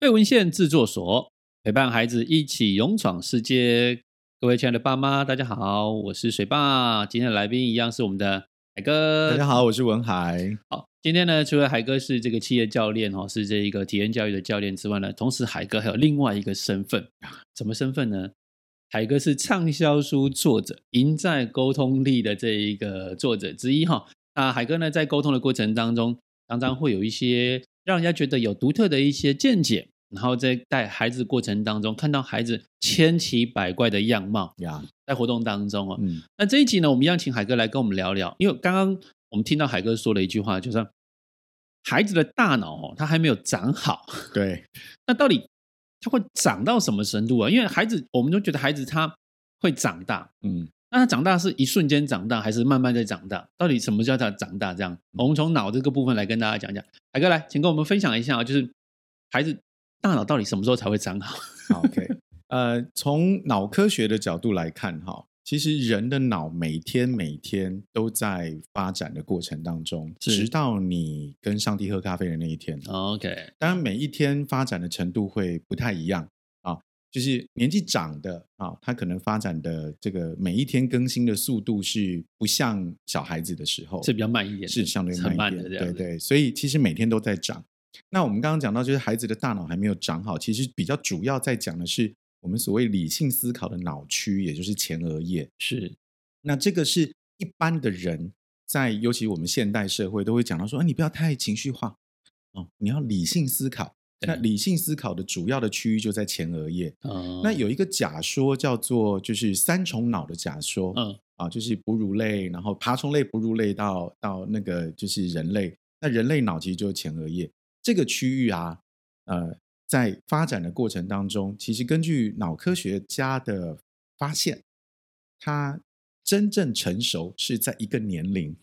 贝文献制作所陪伴孩子一起勇闯世界。各位亲爱的爸妈，大家好，我是水爸。今天的来宾一样是我们的海哥。大家好，我是文海。好，今天呢，除了海哥是这个企业教练哦，是这一个体验教育的教练之外呢，同时海哥还有另外一个身份，什么身份呢？海哥是畅销书作者，赢在沟通力的这一个作者之一哈。那海哥呢，在沟通的过程当中，常常会有一些让人家觉得有独特的一些见解。然后在带孩子过程当中，看到孩子千奇百怪的样貌呀，在活动当中哦，嗯，那这一集呢，我们一样请海哥来跟我们聊聊，因为刚刚我们听到海哥说了一句话，就是孩子的大脑哦，他还没有长好，对，那到底他会长到什么程度啊？因为孩子，我们都觉得孩子他会长大，嗯，那他长大是一瞬间长大，还是慢慢在长大？到底什么叫他长大？这样，我们从脑这个部分来跟大家讲讲。海哥来，请跟我们分享一下，就是孩子。大脑到底什么时候才会长好？OK，呃，从脑科学的角度来看，哈，其实人的脑每天每天都在发展的过程当中，直到你跟上帝喝咖啡的那一天。OK，当然每一天发展的程度会不太一样啊，就是年纪长的啊，他可能发展的这个每一天更新的速度是不像小孩子的时候，是比较慢一点，是相对慢一点，对对，所以其实每天都在长。那我们刚刚讲到，就是孩子的大脑还没有长好，其实比较主要在讲的是我们所谓理性思考的脑区，也就是前额叶。是，那这个是一般的人在，尤其我们现代社会都会讲到说，哎，你不要太情绪化哦，你要理性思考。那理性思考的主要的区域就在前额叶。嗯，那有一个假说叫做就是三重脑的假说。嗯，啊，就是哺乳类，然后爬虫类、哺乳类到到那个就是人类，那人类脑其实就是前额叶。这个区域啊，呃，在发展的过程当中，其实根据脑科学家的发现，它真正成熟是在一个年龄。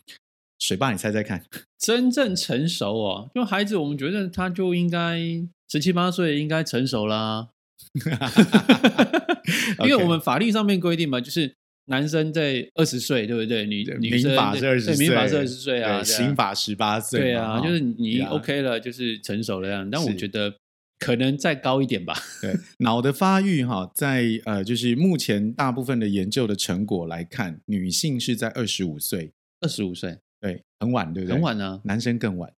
水爸，你猜猜看，真正成熟哦，就孩子，我们觉得他就应该十七八岁应该成熟啦，因为我们法律上面规定嘛，就是。男生在二十岁，对不对？女女生民法是二十岁，民法是二十岁啊，刑法十八岁。对啊，就是你 OK 了，就是成熟了样。但我觉得可能再高一点吧。对，脑的发育哈，在呃，就是目前大部分的研究的成果来看，女性是在二十五岁，二十五岁，对，很晚，对不对？很晚啊，男生更晚。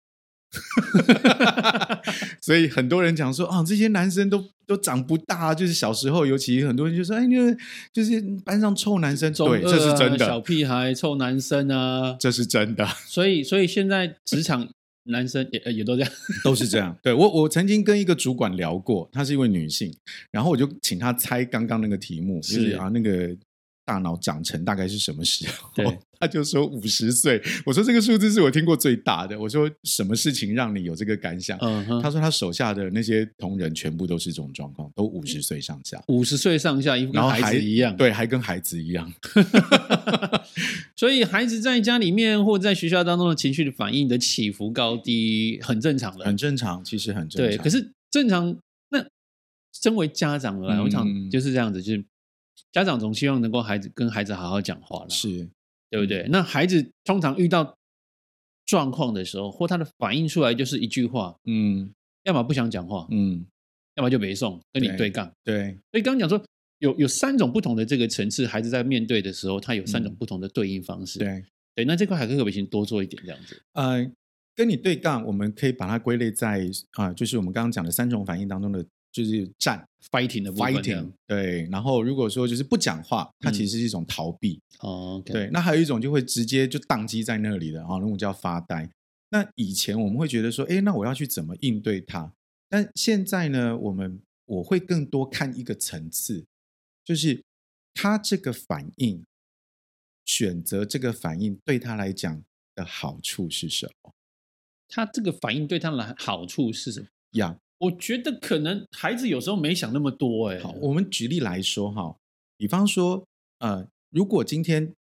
所以很多人讲说啊、哦，这些男生都都长不大，就是小时候，尤其很多人就说，哎，那个就是班上臭男生，对，这是真的，小屁孩、臭男生啊，这是真的。所以，所以现在职场男生也也都这样，都是这样。对，我，我曾经跟一个主管聊过，她是一位女性，然后我就请她猜刚刚那个题目，就是啊，那个。大脑长成大概是什么时候？对，他就说五十岁。我说这个数字是我听过最大的。我说什么事情让你有这个感想？他说他手下的那些同仁全部都是这种状况，都五十岁上下。五十岁上下，跟孩子一样，对，还跟孩子一样。所以孩子在家里面或在学校当中的情绪的反应的起伏高低很正常的，很正常，其实很正常。对，可是正常那身为家长来，我想就是这样子，就是。家长总希望能够孩子跟孩子好好讲话了，是对不对？那孩子通常遇到状况的时候，或他的反应出来就是一句话，嗯，要么不想讲话，嗯，要么就没送，跟你对杠，对。对，所以刚刚讲说有有三种不同的这个层次，孩子在面对的时候，他有三种不同的对应方式。嗯、对对，那这块海哥可不可以多做一点这样子？呃，跟你对杠，我们可以把它归类在啊、呃，就是我们刚刚讲的三种反应当中的。就是战 fighting 的 fighting 对，然后如果说就是不讲话，它其实是一种逃避哦。嗯、对，那还有一种就会直接就宕机在那里的啊，那种叫发呆。那以前我们会觉得说，哎，那我要去怎么应对它？但现在呢，我们我会更多看一个层次，就是他这个反应，选择这个反应对他来讲的好处是什么？他这个反应对他的好处是什么？呀。我觉得可能孩子有时候没想那么多哎。好，我们举例来说哈，比方说，呃，如果今天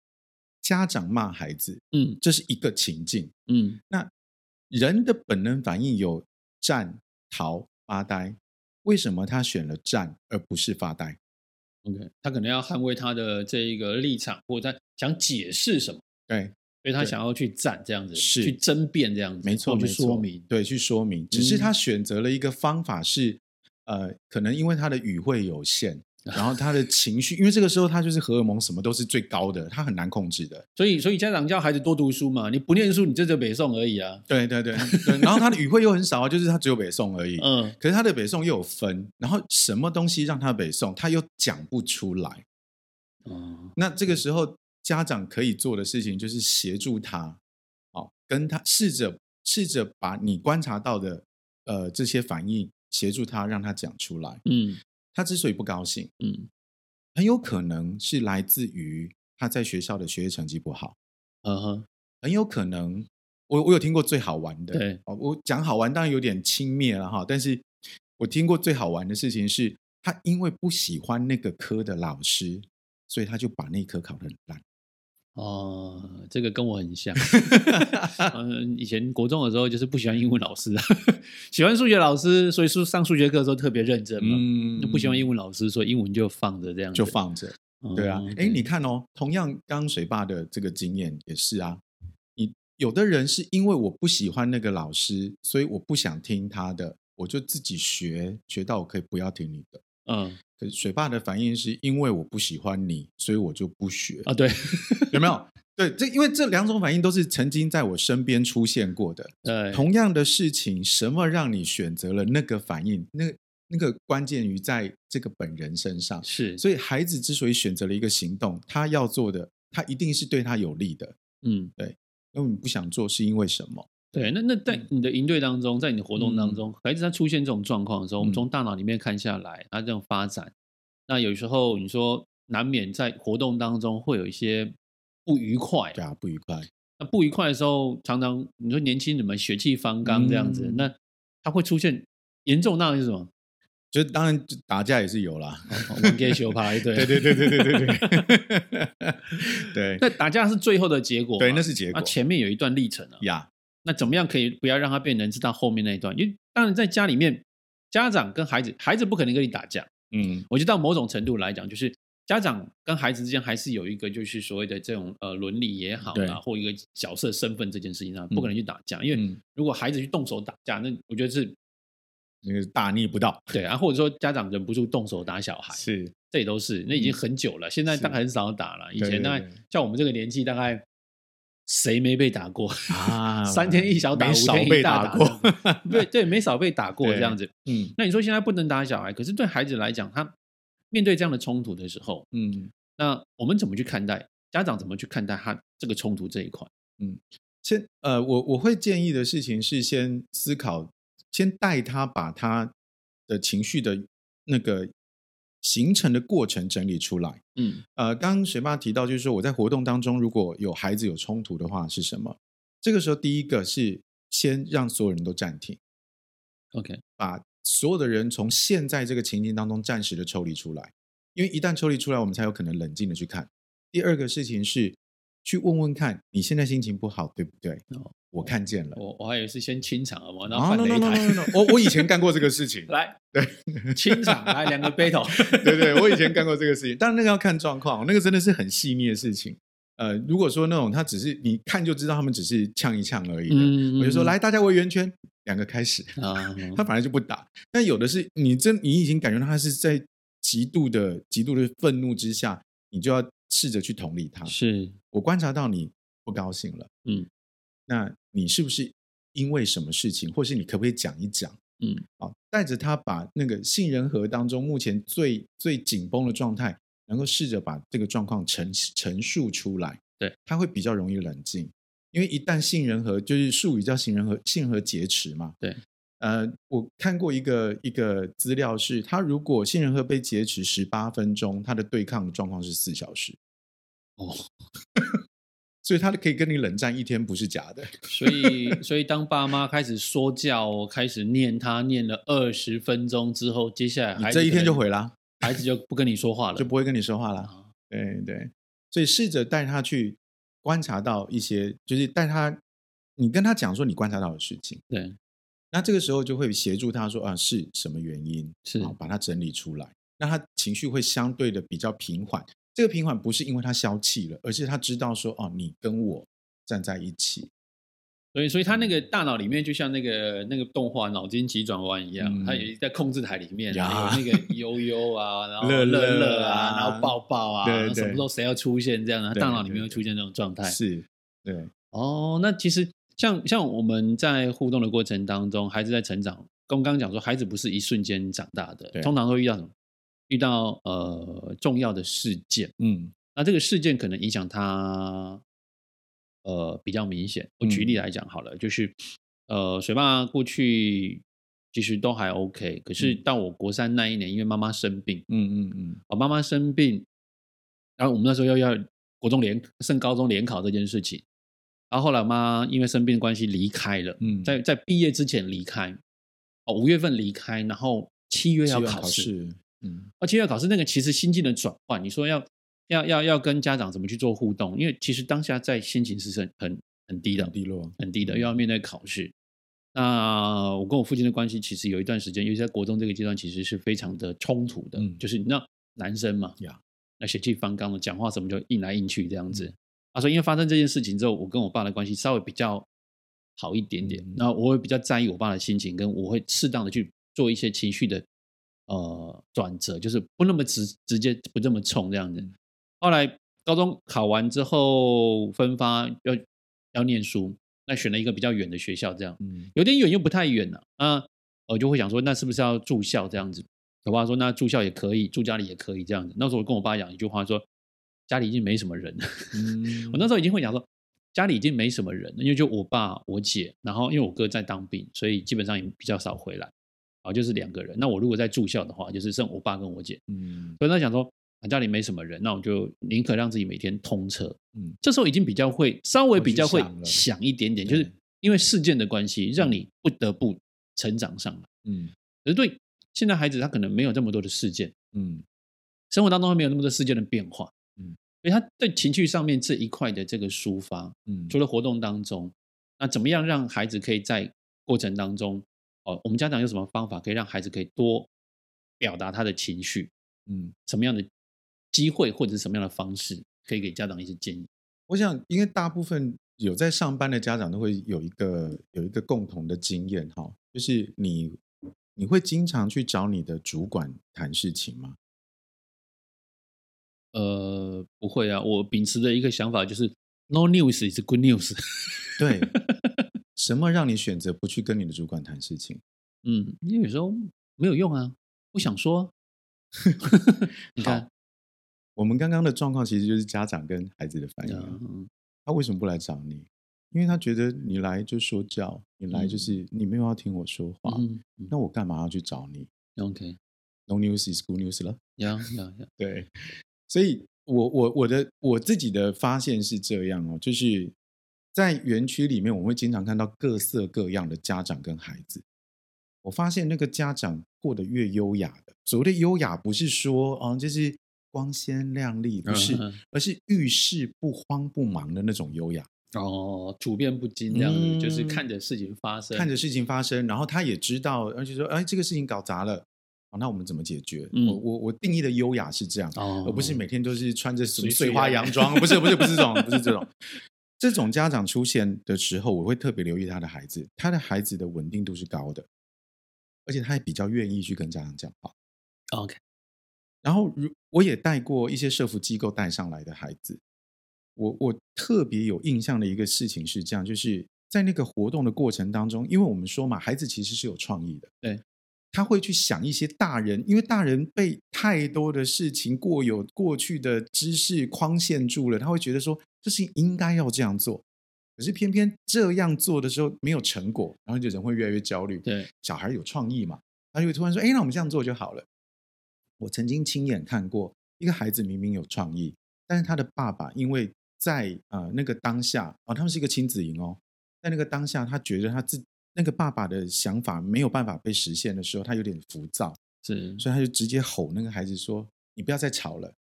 家长骂孩子，嗯，这是一个情境，嗯，那人的本能反应有站、逃、发呆，为什么他选了站而不是发呆？OK，他可能要捍卫他的这一个立场，或者他想解释什么？对。所以他想要去站这样子，是去争辩这样子，没错，去说明，对，去说明。只是他选择了一个方法是，呃，可能因为他的语汇有限。然后他的情绪，因为这个时候他就是荷尔蒙什么都是最高的，他很难控制的。所以，所以家长叫孩子多读书嘛，你不念书，你这就北宋而已啊。对对对对。然后他的语汇又很少啊，就是他只有北宋而已。嗯。可是他的北宋又有分，然后什么东西让他北宋，他又讲不出来。嗯。那这个时候家长可以做的事情就是协助他，哦，跟他试着试着把你观察到的呃这些反应协助他，让他讲出来。嗯。他之所以不高兴，嗯，很有可能是来自于他在学校的学业成绩不好，嗯哼，很有可能，我我有听过最好玩的，对，我讲好玩当然有点轻蔑了哈，但是我听过最好玩的事情是，他因为不喜欢那个科的老师，所以他就把那科考得很烂。哦，这个跟我很像。嗯，以前国中的时候就是不喜欢英文老师，喜欢数学老师，所以说上数学课的时候特别认真嘛。嗯，不喜欢英文老师，所以英文就放着这样，就放着。对啊，哎、嗯，你看哦，同样刚刚水爸的这个经验也是啊。你有的人是因为我不喜欢那个老师，所以我不想听他的，我就自己学，学到我可以不要听你的。嗯，可是水爸的反应是因为我不喜欢你，所以我就不学啊。对，有没有？对，这因为这两种反应都是曾经在我身边出现过的。对，同样的事情，什么让你选择了那个反应？那那个关键于在这个本人身上。是，所以孩子之所以选择了一个行动，他要做的，他一定是对他有利的。嗯，对，因为你不想做，是因为什么？对，那那在你的营队当中，在你的活动当中，嗯、孩子他出现这种状况的时候，我们从大脑里面看下来，他这种发展，那有时候你说难免在活动当中会有一些不愉快，对啊，不愉快。那不愉快的时候，常常你说年轻人们血气方刚这样子，嗯、那他会出现严重那是什么？就是当然打架也是有啦，玩 gay 球拍，对对对对对对对对，对。那打架是最后的结果，对，那是结果。那前面有一段历程啊，呀。那怎么样可以不要让他变成知道后面那一段？因为当然在家里面，家长跟孩子，孩子不可能跟你打架。嗯，我觉得到某种程度来讲，就是家长跟孩子之间还是有一个就是所谓的这种呃伦理也好啊，或一个角色身份这件事情上，不可能去打架。因为如果孩子去动手打架，那我觉得是那个大逆不道。对啊，或者说家长忍不住动手打小孩，是这也都是。那已经很久了，现在大概很少打了。以前大概像我们这个年纪，大概。谁没被打过啊？三天一小打，五天一大打过。对对，没少被打过 这样子。嗯，那你说现在不能打小孩，可是对孩子来讲，他面对这样的冲突的时候，嗯，那我们怎么去看待？家长怎么去看待他这个冲突这一块？嗯，先呃，我我会建议的事情是先思考，先带他把他的情绪的那个。形成的过程整理出来，嗯，呃，刚刚水爸提到，就是说我在活动当中，如果有孩子有冲突的话，是什么？这个时候，第一个是先让所有人都暂停，OK，把所有的人从现在这个情境当中暂时的抽离出来，因为一旦抽离出来，我们才有可能冷静的去看。第二个事情是去问问看你现在心情不好，对不对？哦我看见了，我我还以为是先清场了嘛，然后换擂台。我我以前干过这个事情，来，对，清场来两个 battle，对对，我以前干过这个事情，但那个要看状况，那个真的是很细腻的事情。呃，如果说那种他只是你看就知道他们只是呛一呛而已，我就说来大家围圆圈，两个开始啊，他反而就不打。但有的是你真你已经感觉到他是在极度的极度的愤怒之下，你就要试着去同理他。是我观察到你不高兴了，嗯。那你是不是因为什么事情，或是你可不可以讲一讲？嗯，啊，带着他把那个杏仁核当中目前最最紧绷的状态，能够试着把这个状况陈陈述出来。对，他会比较容易冷静，因为一旦杏仁核就是术语叫杏仁核，杏仁核劫持嘛。对，呃，我看过一个一个资料是，他如果杏仁核被劫持十八分钟，他的对抗状况是四小时。哦。所以他可以跟你冷战一天，不是假的。所以，所以当爸妈开始说教，开始念他，念了二十分钟之后，接下来孩子这一天就毁了，孩子就不跟你说话了，就不会跟你说话了。哦、对对，所以试着带他去观察到一些，就是带他，你跟他讲说你观察到的事情。对，那这个时候就会协助他说啊，是什么原因？是把它整理出来，那他情绪会相对的比较平缓。这个平缓不是因为他消气了，而是他知道说哦，你跟我站在一起，所以，所以他那个大脑里面就像那个那个动画脑筋急转弯一样，他也在控制台里面，有那个 悠悠啊，然后乐乐啊，然后抱抱啊，什么时候谁要出现这样的，大脑里面会出现这种状态。是，对。哦，那其实像像我们在互动的过程当中，孩子在成长，刚刚讲说，孩子不是一瞬间长大的，通常会遇到什么？遇到呃重要的事件，嗯，那这个事件可能影响他，呃比较明显。我举例来讲好了，嗯、就是呃水爸过去其实都还 OK，可是到我国三那一年，因为妈妈生病，嗯嗯嗯，我妈妈生病，然后我们那时候要要国中联升高中联考这件事情，然后后来我妈因为生病的关系离开了，嗯，在在毕业之前离开，哦五月份离开，然后七月要考试。嗯，而且要考试那个其实心境的转换，你说要要要要跟家长怎么去做互动？因为其实当下在心情是很很很低的，很低落，很低的，又要面对考试。那我跟我父亲的关系其实有一段时间，尤其在国中这个阶段，其实是非常的冲突的。嗯，就是你知道男生嘛，呀，那血气方刚的，讲话什么就硬来硬去这样子。他说，因为发生这件事情之后，我跟我爸的关系稍微比较好一点点。那我会比较在意我爸的心情，跟我会适当的去做一些情绪的。呃，转折就是不那么直直接，不这么冲这样子。后来高中考完之后分发要要念书，那选了一个比较远的学校，这样，有点远又不太远了啊。我就会想说，那是不是要住校这样子？我爸说，那住校也可以，住家里也可以这样子。那时候我跟我爸讲一句话说，家里已经没什么人了。嗯、我那时候已经会讲说，家里已经没什么人了，因为就我爸、我姐，然后因为我哥在当兵，所以基本上也比较少回来。啊，就是两个人。那我如果在住校的话，就是剩我爸跟我姐。嗯，所以他想说，家里没什么人，那我就宁可让自己每天通车。嗯，这时候已经比较会，稍微比较会想一点点，就是因为事件的关系，让你不得不成长上来。嗯，可是对现在孩子，他可能没有这么多的事件。嗯，生活当中还没有那么多事件的变化。嗯，所以他在情绪上面这一块的这个抒发，嗯，除了活动当中，那怎么样让孩子可以在过程当中？哦，我们家长有什么方法可以让孩子可以多表达他的情绪？嗯，什么样的机会或者是什么样的方式可以给家长一些建议？我想，因为大部分有在上班的家长都会有一个有一个共同的经验哈，就是你你会经常去找你的主管谈事情吗？呃，不会啊，我秉持的一个想法就是 “No news is good news”。对。什么让你选择不去跟你的主管谈事情？嗯，因为有时候没有用啊，不想说。你看，我们刚刚的状况其实就是家长跟孩子的反应。嗯、他为什么不来找你？因为他觉得你来就说教，你来就是你没有要听我说话。那我干嘛要去找你？OK，No news is good news 了。呀呀呀！对，所以我我我的我自己的发现是这样哦，就是。在园区里面，我们会经常看到各色各样的家长跟孩子。我发现那个家长过得越优雅的，所谓的优雅，不是说啊，就是光鲜亮丽，不是，而是遇事不慌不忙的那种优雅。哦，处变不惊这样子，嗯、就是看着事情发生，看着事情发生，然后他也知道，而且说，哎，这个事情搞砸了，好，那我们怎么解决？嗯、我我我定义的优雅是这样，哦、而不是每天都是穿着什么碎花洋装，不是不是不是这种，不是这种。这种家长出现的时候，我会特别留意他的孩子，他的孩子的稳定度是高的，而且他也比较愿意去跟家长讲话。OK，然后如我也带过一些社福机构带上来的孩子，我我特别有印象的一个事情是这样，就是在那个活动的过程当中，因为我们说嘛，孩子其实是有创意的，对。他会去想一些大人，因为大人被太多的事情过有过去的知识框限住了，他会觉得说这事情应该要这样做，可是偏偏这样做的时候没有成果，然后就人会越来越焦虑。对，小孩有创意嘛，他就会突然说：“哎，那我们这样做就好了。”我曾经亲眼看过一个孩子明明有创意，但是他的爸爸因为在呃那个当下啊、哦，他们是一个亲子营哦，在那个当下，他觉得他自那个爸爸的想法没有办法被实现的时候，他有点浮躁，是，所以他就直接吼那个孩子说：“你不要再吵了。”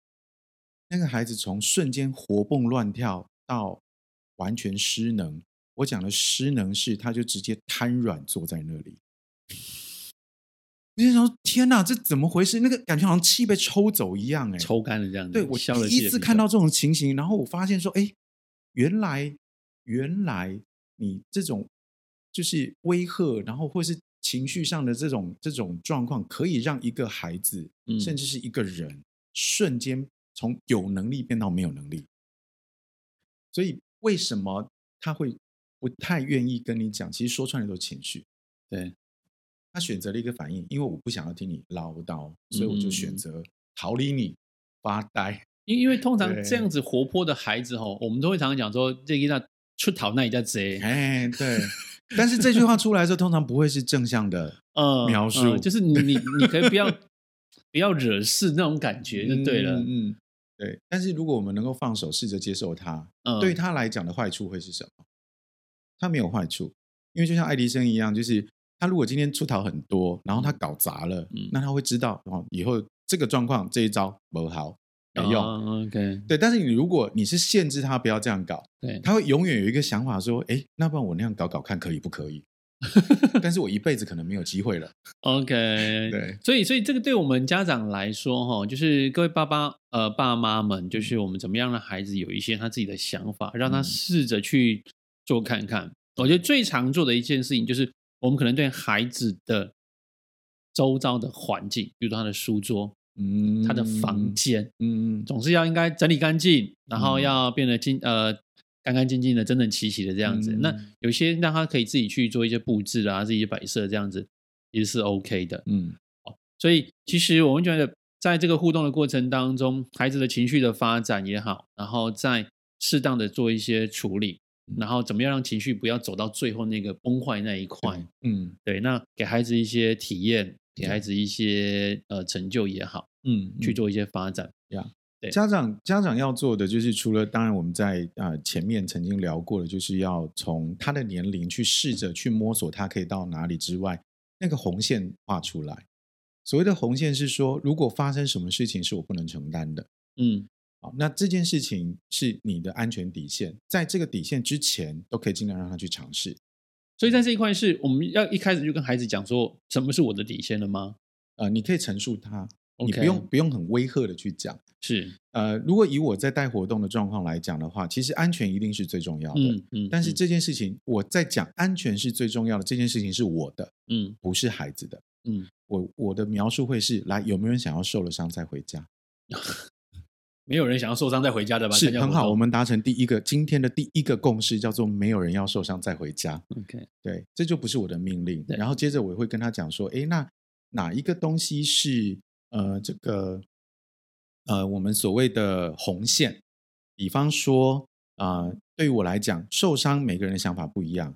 那个孩子从瞬间活蹦乱跳到完全失能，我讲的失能是，他就直接瘫软坐在那里。我就想说：“天哪，这怎么回事？那个感觉好像气被抽走一样，哎，抽干了这样子。”对，我第一次看到这种情形，然后我发现说：“哎，原来，原来。”你这种就是威吓，然后或是情绪上的这种这种状况，可以让一个孩子，嗯、甚至是一个人，瞬间从有能力变到没有能力。所以为什么他会不太愿意跟你讲？其实说穿了都是情绪。对，他选择了一个反应，因为我不想要听你唠叨，所以我就选择逃离你，发呆。因因为通常这样子活泼的孩子吼，我们都会常常讲说，这一那出逃那一家贼。哎，对。但是这句话出来的时候，通常不会是正向的呃 描述，呃、就是你你你可以不要不要惹事那种感觉就对了。嗯，嗯，对。但是如果我们能够放手，试着接受他，嗯、对他来讲的坏处会是什么？他没有坏处，因为就像爱迪生一样，就是他如果今天出逃很多，然后他搞砸了，嗯、那他会知道哦，以后这个状况这一招不好。没用、oh,，OK，对，但是你如果你是限制他不要这样搞，对，他会永远有一个想法说，哎，那不然我那样搞搞看可以不可以？但是我一辈子可能没有机会了。OK，对，所以所以这个对我们家长来说，哈，就是各位爸爸呃爸妈们，就是我们怎么样让孩子有一些他自己的想法，让他试着去做看看。嗯、我觉得最常做的一件事情，就是我们可能对孩子的周遭的环境，比如说他的书桌。嗯，他的房间，嗯，总是要应该整理干净，然后要变得精呃干干净净的、整整齐齐的这样子。嗯、那有些让他可以自己去做一些布置啊，自己摆设这样子，也是 OK 的。嗯，所以其实我们觉得，在这个互动的过程当中，孩子的情绪的发展也好，然后再适当的做一些处理，然后怎么样让情绪不要走到最后那个崩坏那一块。嗯，对，那给孩子一些体验。给孩子一些呃成就也好，嗯，去做一些发展呀。对，家长家长要做的就是，除了当然我们在啊、呃、前面曾经聊过的，就是要从他的年龄去试着去摸索他可以到哪里之外，那个红线画出来。所谓的红线是说，如果发生什么事情是我不能承担的，嗯，好，那这件事情是你的安全底线，在这个底线之前，都可以尽量让他去尝试。所以在这一块是我们要一开始就跟孩子讲说什么是我的底线了吗？呃，你可以陈述他.你不用不用很威吓的去讲。是，呃，如果以我在带活动的状况来讲的话，其实安全一定是最重要的。嗯嗯。但是这件事情我在讲安全是最重要的，这件事情是我的，嗯，不是孩子的，嗯。我我的描述会是：来，有没有人想要受了伤再回家？没有人想要受伤再回家的吧？是很好，我们达成第一个今天的第一个共识，叫做没有人要受伤再回家。OK，对，这就不是我的命令。然后接着我会跟他讲说，诶，那哪一个东西是呃这个呃我们所谓的红线？比方说啊、呃，对于我来讲，受伤每个人的想法不一样，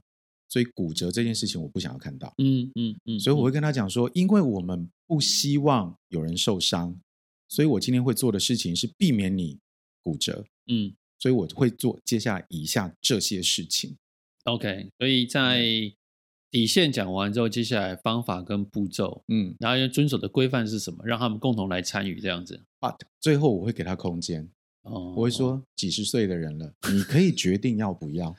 所以骨折这件事情我不想要看到。嗯嗯嗯，嗯嗯，所以我会跟他讲说，因为我们不希望有人受伤。所以我今天会做的事情是避免你骨折，嗯，所以我会做接下来以下这些事情。OK，所以在底线讲完之后，接下来方法跟步骤，嗯，然后要遵守的规范是什么，让他们共同来参与这样子。But 最后我会给他空间，哦，我会说几十岁的人了，你可以决定要不要，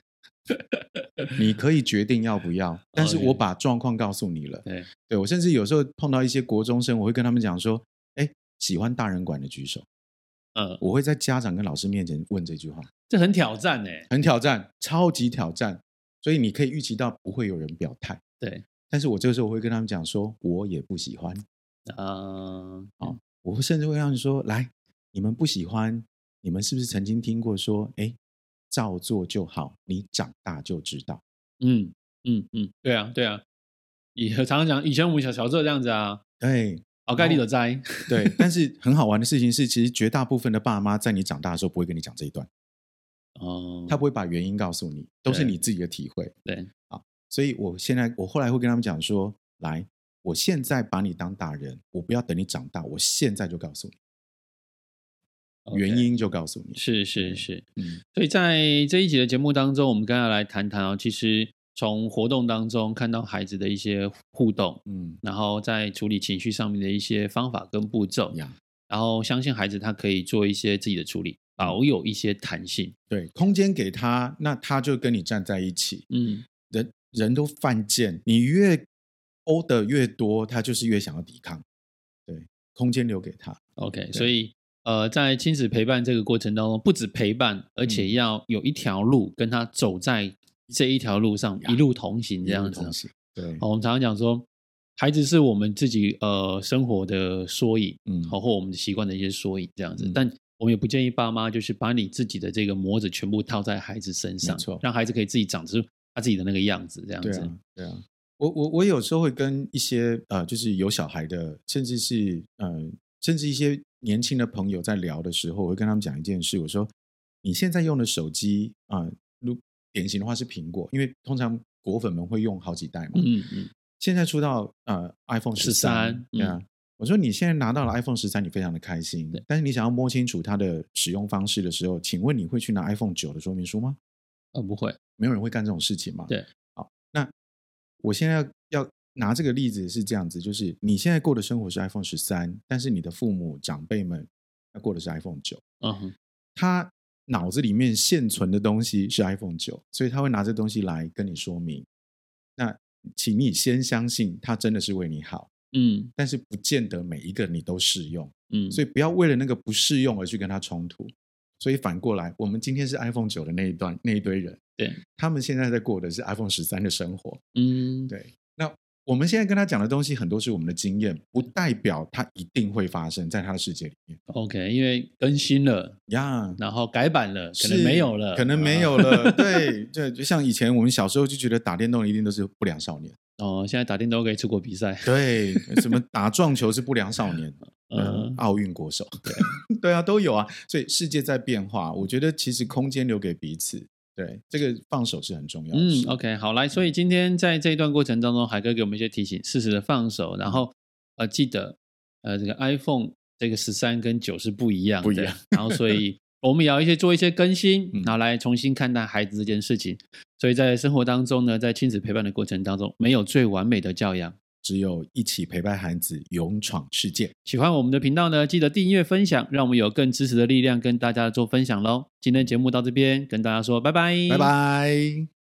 你可以决定要不要，但是我把状况告诉你了。对，对我甚至有时候碰到一些国中生，我会跟他们讲说。喜欢大人管的举手，嗯，我会在家长跟老师面前问这句话，这很挑战哎，很挑战，超级挑战，所以你可以预期到不会有人表态，对，但是我这个时候我会跟他们讲说，我也不喜欢，嗯，好，我会甚至会让你说，来，你们不喜欢，你们是不是曾经听过说，哎，照做就好，你长大就知道，嗯嗯嗯，对啊对啊，以常常讲，以前我们小小时候这样子啊，对。好概率的灾，对，但是 很好玩的事情是，其实绝大部分的爸妈在你长大的时候不会跟你讲这一段，哦，他不会把原因告诉你，都是你自己的体会，对，好，所以我现在我后来会跟他们讲说，来，我现在把你当大人，我不要等你长大，我现在就告诉你.原因就告诉你，是是是，嗯，所以在这一集的节目当中，我们刚才来谈谈哦，其实。从活动当中看到孩子的一些互动，嗯，然后在处理情绪上面的一些方法跟步骤，呀。然后相信孩子他可以做一些自己的处理，保有一些弹性，对，空间给他，那他就跟你站在一起，嗯，人人都犯贱，你越欧的越多，他就是越想要抵抗，对，空间留给他，OK，所以呃，在亲子陪伴这个过程当中，不止陪伴，而且要有一条路跟他走在。这一条路上一路同行这样子。对，我们常常讲说，孩子是我们自己呃生活的缩影，嗯，好或我们习惯的一些缩影这样子。嗯、但我们也不建议爸妈就是把你自己的这个模子全部套在孩子身上，让孩子可以自己长出他自己的那个样子这样子。对啊，对啊。我我我有时候会跟一些呃，就是有小孩的，甚至是呃，甚至一些年轻的朋友在聊的时候，我会跟他们讲一件事，我说你现在用的手机啊，如、呃、典型的话是苹果，因为通常果粉们会用好几代嘛，嗯嗯。现在出到呃 iPhone 十三，对啊，我说你现在拿到了 iPhone 十三，你非常的开心，但是你想要摸清楚它的使用方式的时候，请问你会去拿 iPhone 九的说明书吗？呃，不会，没有人会干这种事情嘛。对。好，那我现在要要拿这个例子是这样子，就是你现在过的生活是 iPhone 十三，但是你的父母长辈们他过的是 iPhone 九，嗯哼，他脑子里面现存的东西是 iPhone 九，所以他会拿这东西来跟你说明。那请你先相信他真的是为你好，嗯，但是不见得每一个你都适用，嗯，所以不要为了那个不适用而去跟他冲突。所以反过来，我们今天是 iPhone 九的那一段那一堆人。对，他们现在在过的是 iPhone 十三的生活。嗯，对。那我们现在跟他讲的东西很多是我们的经验，不代表他一定会发生在他的世界里面。OK，因为更新了呀，然后改版了，可能没有了，可能没有了。对，对，就像以前我们小时候就觉得打电动一定都是不良少年。哦，现在打电动可以出国比赛。对，什么打撞球是不良少年，嗯，奥运国手。对，对啊，都有啊。所以世界在变化，我觉得其实空间留给彼此。对，这个放手是很重要的。嗯，OK，好，来，所以今天在这一段过程当中，海哥给我们一些提醒，适时的放手，然后呃，记得呃，这个 iPhone 这个十三跟九是不一样的，不一样。然后，所以我们也要一些做一些更新，然后来重新看待孩子这件事情。所以在生活当中呢，在亲子陪伴的过程当中，没有最完美的教养。只有一起陪伴孩子勇闯世界。喜欢我们的频道呢，记得订阅分享，让我们有更支持的力量跟大家做分享喽。今天节目到这边，跟大家说拜拜，拜拜。